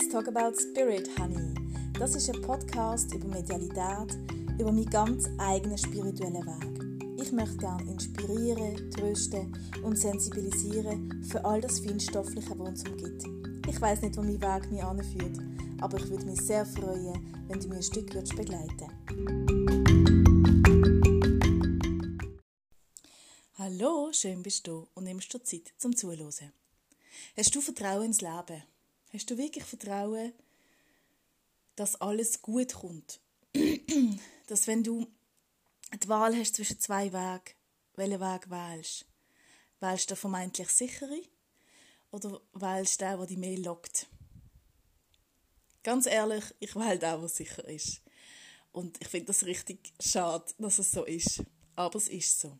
Let's Talk About Spirit, Honey. Das ist ein Podcast über Medialität, über meinen ganz eigenen spirituellen Weg. Ich möchte gerne inspirieren, trösten und sensibilisieren für all das Feinstoffliche, was uns umgibt. Ich weiß nicht, wo mein Weg mich anführt, aber ich würde mich sehr freuen, wenn du mir ein Stück würdest begleiten Hallo, schön bist du und nimmst dir Zeit zum Zuhören. Hast du Vertrauen ins Leben? Hast du wirklich Vertrauen, dass alles gut kommt? dass wenn du die Wahl hast zwischen zwei Wegen, welchen Weg wählst? Wählst du den vermeintlich sicheren oder wählst du den, der dich mehr lockt? Ganz ehrlich, ich wähle den, der sicher ist. Und ich finde das richtig schade, dass es so ist. Aber es ist so.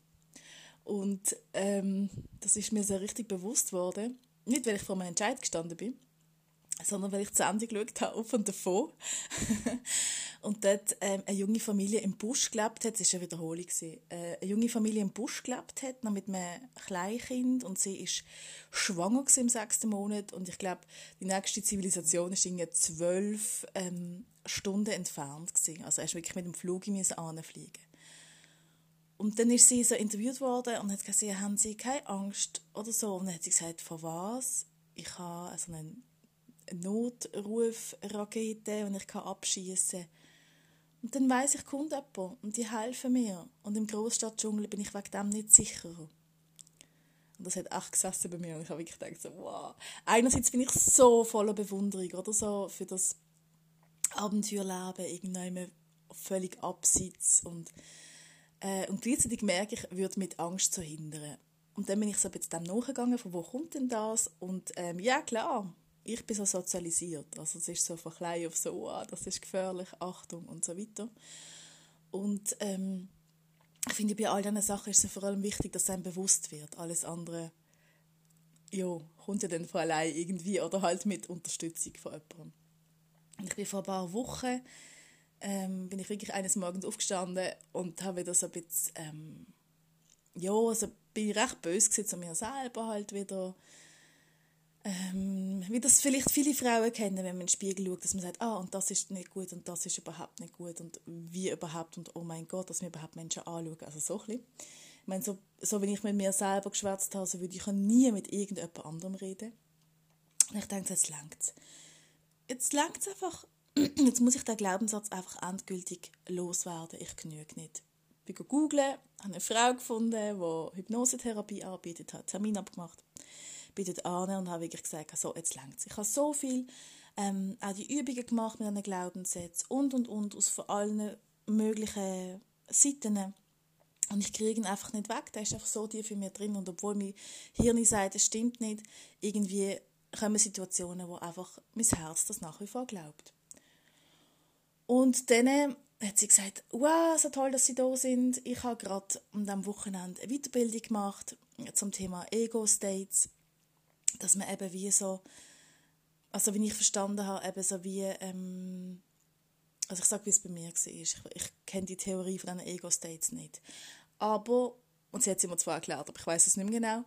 Und ähm, das ist mir so richtig bewusst worden. Nicht, weil ich vor meinem Entscheid gestanden bin, sondern weil ich zu Ende geschaut habe, auf und davon. und dort ähm, eine junge Familie im Busch gelebt hat, das war eine Wiederholung, äh, eine junge Familie im Busch gelebt hat, noch mit einem Kleinkind und sie ist schwanger im sechsten Monat und ich glaube, die nächste Zivilisation ist irgendwie zwölf ähm, Stunden entfernt gewesen. Also er ist wirklich mit dem Flug anfliegen. Und dann ist sie so interviewt worden und hat gesagt, haben Sie keine Angst oder so? Und dann hat sie gesagt, vor was? Ich habe also einen Notrufrakete und ich abschießen Und dann weiss ich, kommt jemand und die helfen mir. Und im Großstadtdschungel bin ich wegen dem nicht sicher. Und das hat echt gesessen bei mir und ich habe wirklich gedacht, so, wow. Einerseits bin ich so voller Bewunderung, oder so, für das Abenteuerleben, irgendwann völlig abseits und, äh, und gleichzeitig merke ich, würde mit Angst zu hindern. Und dann bin ich so ein bisschen dem nachgegangen, von wo kommt denn das? Und ähm, ja, klar, ich bin so sozialisiert. Also es ist so von klein auf so, oh, das ist gefährlich, Achtung und so weiter. Und ähm, ich finde, bei all diesen Sachen ist es vor allem wichtig, dass einem bewusst wird. Alles andere ja, kommt ja dann von allein irgendwie oder halt mit Unterstützung von jemandem. Und ich bin vor ein paar Wochen ähm, bin ich wirklich eines Morgens aufgestanden und habe wieder so ein bisschen, ähm, ja, also bin ich recht böse zu mir selber halt wieder ähm, wie das vielleicht viele Frauen kennen, wenn man in den Spiegel schaut, dass man sagt, ah, und das ist nicht gut und das ist überhaupt nicht gut und wie überhaupt und oh mein Gott, dass wir überhaupt Menschen anschauen. Also so ein bisschen. Ich meine, so, so wenn ich mit mir selber geschwätzt habe, so würde ich nie mit irgendjemand anderem reden. Und ich denke, jetzt längt Jetzt längt es einfach, jetzt muss ich den Glaubenssatz einfach endgültig loswerden. Ich genüge nicht. Ich bin googeln, habe eine Frau gefunden, die Hypnosetherapie arbeitet, hat Termin abgemacht bin dort an und habe wirklich gesagt, so, jetzt längt's. Ich habe so viel ähm, auch die Übungen gemacht mit einem Glaubenssatz und, und, und, aus allen möglichen Seiten. Und ich kriege ihn einfach nicht weg. Der ist einfach so tief in mir drin. Und obwohl mein Hirn sagt, es stimmt nicht, irgendwie kommen Situationen, wo einfach mein Herz das nach wie vor glaubt. Und dann hat sie gesagt, wow, so toll, dass Sie da sind. Ich habe gerade diesem Wochenende eine Weiterbildung gemacht zum Thema Ego-States dass man eben wie so, also wie ich verstanden habe, eben so wie, ähm, also ich sage, wie es bei mir war. Ich, ich kenne die Theorie von diesen Ego-States nicht. Aber, und sie hat es mir zwar erklärt, aber ich weiß es nicht mehr genau,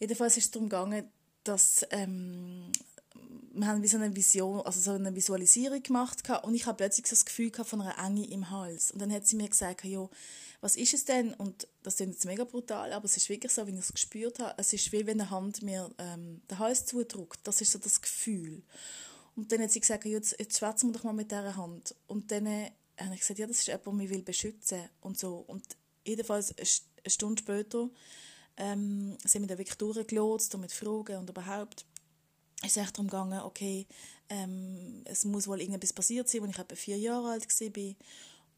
jedenfalls ist es darum gegangen, dass ähm, wir haben wie so eine Vision, also so eine Visualisierung gemacht und ich habe plötzlich so das Gefühl von einer Enge im Hals. Und dann hat sie mir gesagt, ja, was ist es denn? Und das klingt jetzt mega brutal, aber es ist wirklich so, wie ich es gespürt habe. Es ist wie wenn eine Hand mir ähm, den Hals zudrückt. Das ist so das Gefühl. Und dann hat sie gesagt, jetzt, jetzt schwätzen wir doch mal mit dieser Hand. Und dann äh, habe ich gesagt, ja, das ist jemand, der mich will beschützen und so. Und jedenfalls eine Stunde später ähm, sind wir da wirklich durchgelotst und mit Fragen und überhaupt ist es darum gegangen, okay, ähm, es muss wohl irgendetwas passiert sein, als ich etwa vier Jahre alt war.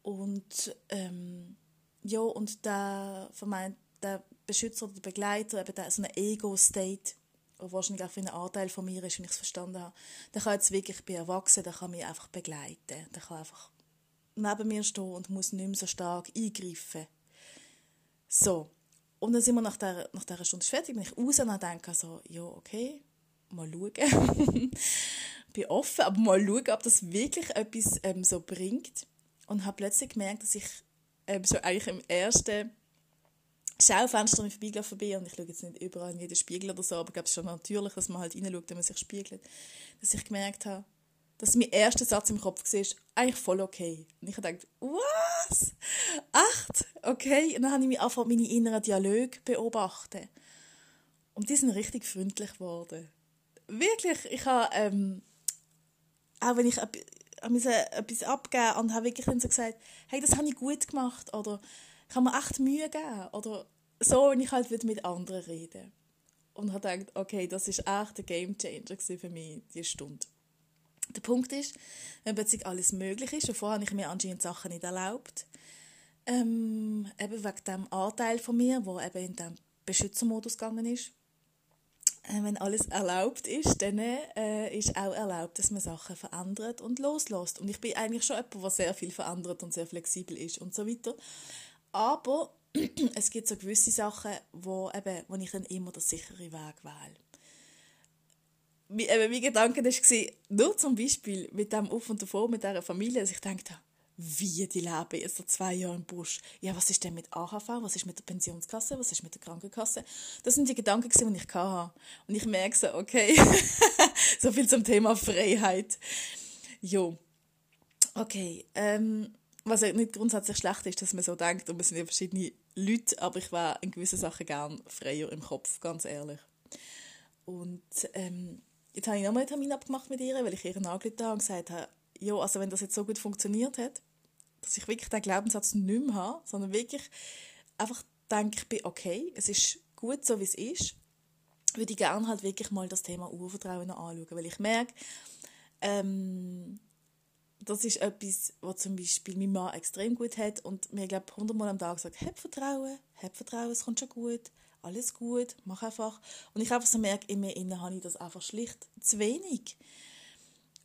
Und ähm, ja, und der, vermeint, der Beschützer oder der Begleiter, eben der, so ein Ego-State, der wahrscheinlich auch für einen Anteil von mir ist, wenn ich es verstanden habe, der kann jetzt wirklich, bei Erwachsenen, der kann mich einfach begleiten. Der kann einfach neben mir stehen und muss nicht mehr so stark eingreifen. So. Und dann sind wir nach dieser, nach dieser Stunde fertig, bin ich raus und denke so, ja, okay, mal schauen. bin offen, aber mal schauen, ob das wirklich etwas ähm, so bringt. Und habe plötzlich gemerkt, dass ich ähm, so eigentlich im ersten Schaufenster im Vorbeigelaufen bin, und ich schaue jetzt nicht überall in jeden Spiegel oder so, aber ich glaube, es ist schon natürlich, dass man halt reinschaut, wenn man sich spiegelt, dass ich gemerkt habe, dass mein erster Satz im Kopf war, eigentlich voll okay. Und ich dachte, was? Echt? Okay. Und dann habe ich mich einfach meine inneren Dialoge beobachtet. Und die sind richtig freundlich geworden. Wirklich, ich habe, ähm, auch wenn ich etwas abgeben und habe wirklich dann so gesagt, hey, das habe ich gut gemacht oder ich habe mir echt Mühe gegeben oder so, und ich halt mit anderen reden. Und habe gedacht, okay, das ist echt ein Game Changer für mich, diese Stunde. Der Punkt ist, wenn plötzlich alles möglich ist, und vorher habe ich mir anscheinend Sachen nicht erlaubt, ähm, eben wegen dem Anteil von mir, der eben in dem Beschützermodus gegangen ist, wenn alles erlaubt ist, dann äh, ist auch erlaubt, dass man Sachen verändert und loslässt. Und ich bin eigentlich schon jemand, der sehr viel verändert und sehr flexibel ist und so weiter. Aber es gibt so gewisse Sachen, wo, eben, wo ich dann immer den sicheren Weg wähle. Mein, mein Gedanke war, nur zum Beispiel mit dem Auf und Davor, mit dieser Familie, dass ich dachte, wie die leben jetzt seit zwei Jahren im Busch. Ja, was ist denn mit AHV? Was ist mit der Pensionskasse? Was ist mit der Krankenkasse? Das sind die Gedanken, die ich hatte. Und ich merke so, okay, so viel zum Thema Freiheit. Jo. Okay. Ähm, was nicht grundsätzlich schlecht ist, dass man so denkt, und wir sind ja verschiedene Leute, aber ich war in gewissen Sachen gern freier im Kopf, ganz ehrlich. Und ähm, jetzt habe ich nochmal einen Termin abgemacht mit ihr, weil ich ihr angerufen habe und gesagt habe, ja, also wenn das jetzt so gut funktioniert hat, dass ich wirklich den Glaubenssatz nicht mehr habe, sondern wirklich einfach denke, ich bin okay, es ist gut so, wie es ist, würde ich gerne halt wirklich mal das Thema Urvertrauen anschauen, weil ich merke, ähm, das ist etwas, was zum Beispiel mein Mann extrem gut hat und mir, glaube hundertmal am Tag sagt, hab Vertrauen, hab Vertrauen, es kommt schon gut, alles gut, mach einfach. Und ich einfach so merke, in mir innen habe ich das einfach schlicht zu wenig.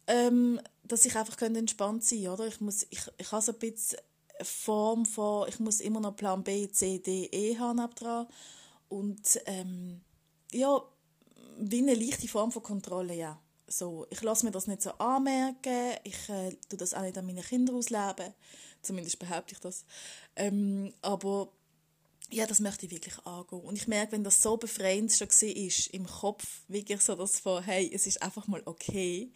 Ähm, dass ich einfach entspannt sein oder? Ich, muss, ich, ich habe so ein bisschen Form von, ich muss immer noch Plan B, C, D, E haben dran. Und ähm, ja, wie eine leichte Form von Kontrolle, ja so, ich lasse mir das nicht so anmerken, ich äh, tue das auch nicht an meinen Kindern ausleben, zumindest behaupte ich das. Ähm, aber ja, das möchte ich wirklich angehen. Und ich merke, wenn das so befreiend schon war, im Kopf, wirklich so das von, hey, es ist einfach mal okay,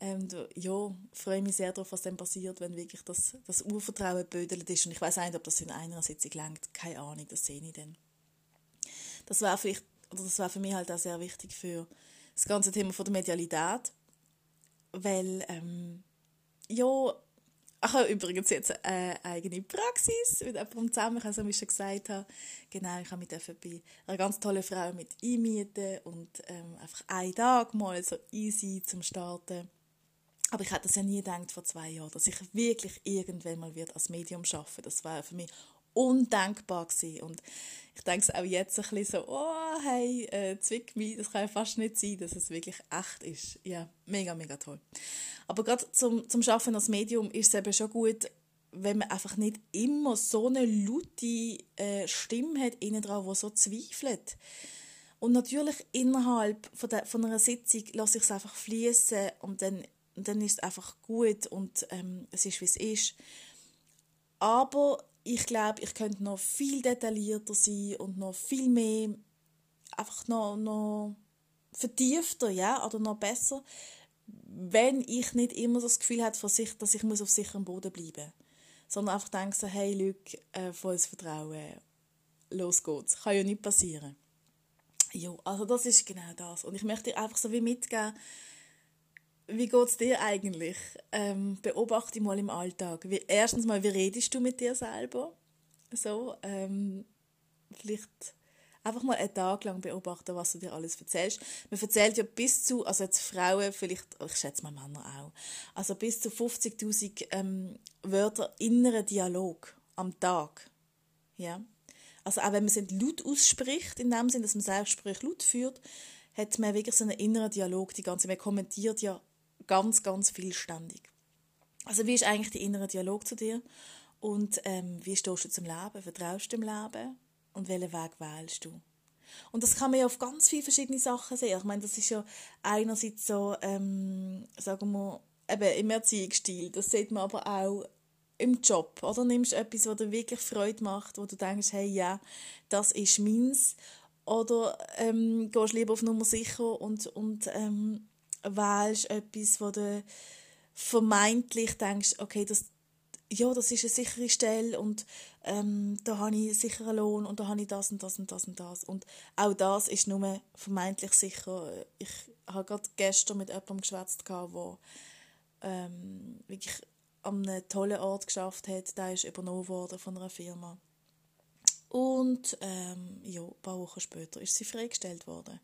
ähm, ja, freue mich sehr darauf, was dann passiert, wenn wirklich das, das Urvertrauen bödelt ist. Und ich weiß nicht, ob das in einer Sitzung lenkt, keine Ahnung, das sehe ich dann. Das wäre vielleicht, oder das wäre für mich halt auch sehr wichtig für das ganze Thema von der Medialität. Weil, ähm, ja, ich habe übrigens jetzt eine eigene Praxis mit jemandem zusammen, also wie ich schon gesagt habe. Genau, ich habe mich bei einer ganz tollen Frau mit einmieten und ähm, einfach einen Tag mal so easy zum Starten. Aber ich hätte das ja nie gedacht vor zwei Jahren, dass ich wirklich irgendwann mal wird als Medium arbeiten Das war für mich undenkbar gewesen. Und ich denke es auch jetzt ein bisschen so, oh, hey, äh, zwick mich, das kann ja fast nicht sein, dass es wirklich echt ist. Ja, mega, mega toll. Aber gerade zum, zum Arbeiten als Medium ist es eben schon gut, wenn man einfach nicht immer so eine laute äh, Stimme hat, innen dran, die so zweifelt. Und natürlich innerhalb von, der, von einer Sitzung lasse ich es einfach fließen und dann, dann ist es einfach gut und ähm, es ist, wie es ist. Aber ich glaube, ich könnte noch viel detaillierter sein und noch viel mehr, einfach noch, noch vertiefter, ja, oder noch besser, wenn ich nicht immer das Gefühl habe, dass ich muss auf sicherem Boden bleiben muss. Sondern einfach denke so, hey, Luke, äh, volles Vertrauen, los geht's. Kann ja nicht passieren. Ja, also das ist genau das. Und ich möchte dir einfach so wie mitgeben, wie geht es dir eigentlich? Ähm, beobachte mal im Alltag. Wie, erstens mal, wie redest du mit dir selber? So, ähm, vielleicht einfach mal einen Tag lang beobachten, was du dir alles erzählst. Man erzählt ja bis zu, also jetzt Frauen, vielleicht, ich schätze mal Männer auch, also bis zu 50'000 ähm, Wörter inneren Dialog am Tag. Ja? Also auch wenn man es laut ausspricht, in dem Sinne, dass man Selbstgespräch laut führt, hat man wirklich so einen inneren Dialog, die ganze, man kommentiert ja ganz, ganz vielständig. Also wie ist eigentlich der innere Dialog zu dir? Und ähm, wie stehst du zum Leben? Vertraust du dem Leben? Und welchen Weg wählst du? Und das kann man ja auf ganz viele verschiedene Sachen sehen. Ich meine, das ist ja einerseits so, ähm, sagen wir, eben im Erziehungsstil. Das sieht man aber auch im Job. Oder nimmst du etwas, was dir wirklich Freude macht, wo du denkst, hey, ja, das ist meins. Oder ähm, gehst lieber auf Nummer sicher und, und ähm, wählst etwas, wo du vermeintlich denkst, okay, das, ja, das ist eine sichere Stelle und ähm, da habe ich einen sicheren Lohn und da habe ich das und das und das und das. Und auch das ist nur vermeintlich sicher. Ich habe gerade gestern mit jemandem geschwätzt, der ähm, wirklich an einem tollen Ort geschafft hat. Der ist übernommen worden von einer Firma. Und ähm, ja, ein paar Wochen später ist sie freigestellt worden.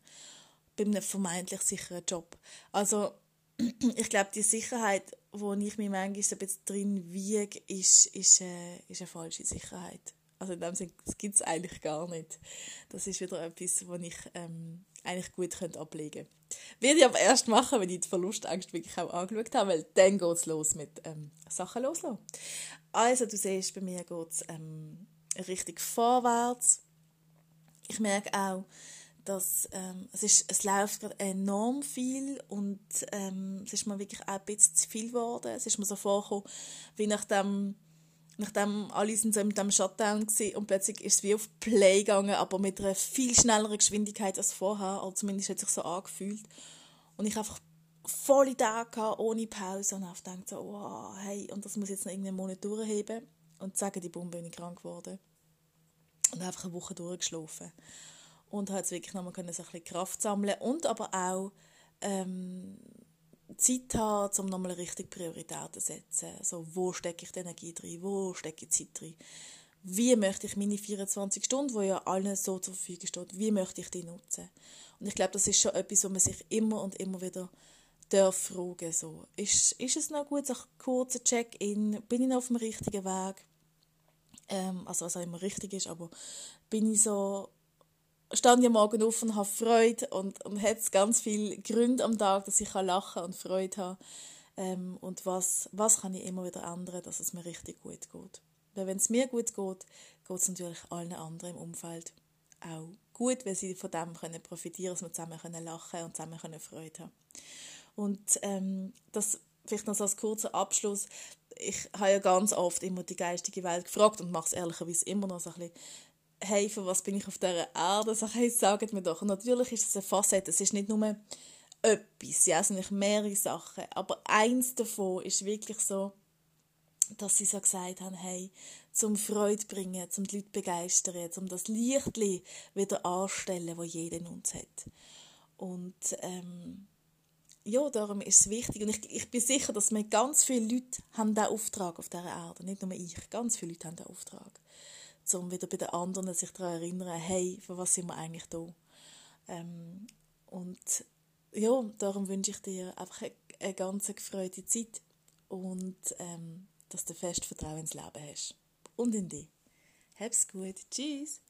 Bei einem vermeintlich sicheren Job. Also, ich glaube, die Sicherheit, wo ich mich manchmal ein bisschen drin wiege, ist, ist, äh, ist eine falsche Sicherheit. Also in dem Sinne, das gibt es eigentlich gar nicht. Das ist wieder etwas, was ich ähm, eigentlich gut könnte ablegen könnte. Werde ich aber erst machen, wenn ich die Verlustangst wirklich auch angeschaut habe, weil dann geht es los mit ähm, Sachen loslassen. Also du siehst, bei mir geht es ähm, richtig vorwärts. Ich merke auch, dass ähm, es, ist, es läuft gerade enorm viel und ähm, es ist mir wirklich auch ein bisschen zu viel geworden. Es ist mir so vorgekommen, wie nachdem, nachdem alle sind so mit dem Shutdown waren und plötzlich ist es wie auf Play gegangen, aber mit einer viel schnelleren Geschwindigkeit als vorher, oder zumindest hat es sich so angefühlt. Und ich einfach volle Tage ohne Pause und habe gedacht so, wow, hey, und das muss jetzt noch irgendeinen Monat durchheben und sagen, die Bombe bin ich krank geworden. Und einfach eine Woche durchgeschlafen und halt wirklich nochmal können, so ein bisschen Kraft sammeln und aber auch ähm, Zeit haben, um nochmal richtig Prioritäten zu setzen. Also, wo stecke ich die Energie drin, wo stecke ich die Zeit drin, wie möchte ich meine 24 Stunden, wo ja allen so zur Verfügung steht, wie möchte ich die nutzen. Und ich glaube, das ist schon etwas, wo man sich immer und immer wieder darf fragen so. Ist, ist es noch gut, so ein kurzer Check-in, bin ich noch auf dem richtigen Weg, ähm, also was auch immer richtig ist, aber bin ich so stand ja morgen auf und habe Freude und, und hat ganz viele Gründe am Tag, dass ich lachen und Freude habe. Ähm, und was, was kann ich immer wieder ändern, dass es mir richtig gut geht. Weil wenn es mir gut geht, geht es natürlich allen anderen im Umfeld auch gut, weil sie von dem können profitieren dass wir zusammen können lachen und zusammen können Freude haben. Und ähm, das vielleicht noch so als kurzer Abschluss. Ich habe ja ganz oft immer die geistige Welt gefragt und mache es ehrlicherweise immer noch so ein bisschen hey, für was bin ich auf dieser Erde? So, hey, sagt mir doch. Und natürlich ist es eine Facette. Es ist nicht nur etwas, ja, es sind mehrere Sachen. Aber eins davon ist wirklich so, dass sie so gesagt haben, hey, zum Freude bringen, zum die Leute begeistern, zum das Lichtli wieder anstellen, wo jeder in uns hat. Und ähm, ja, darum ist es wichtig. Und ich, ich bin sicher, dass wir ganz viele Leute haben diesen Auftrag auf dieser Erde. Nicht nur ich, ganz viele Leute haben diesen Auftrag um wieder bei den anderen sich daran erinnern, hey, für was sind wir eigentlich da? Ähm, und ja, darum wünsche ich dir einfach eine, eine ganz gefreute Zeit und ähm, dass du fest Vertrauen ins Leben hast. Und in dich. Hab's gut. Tschüss.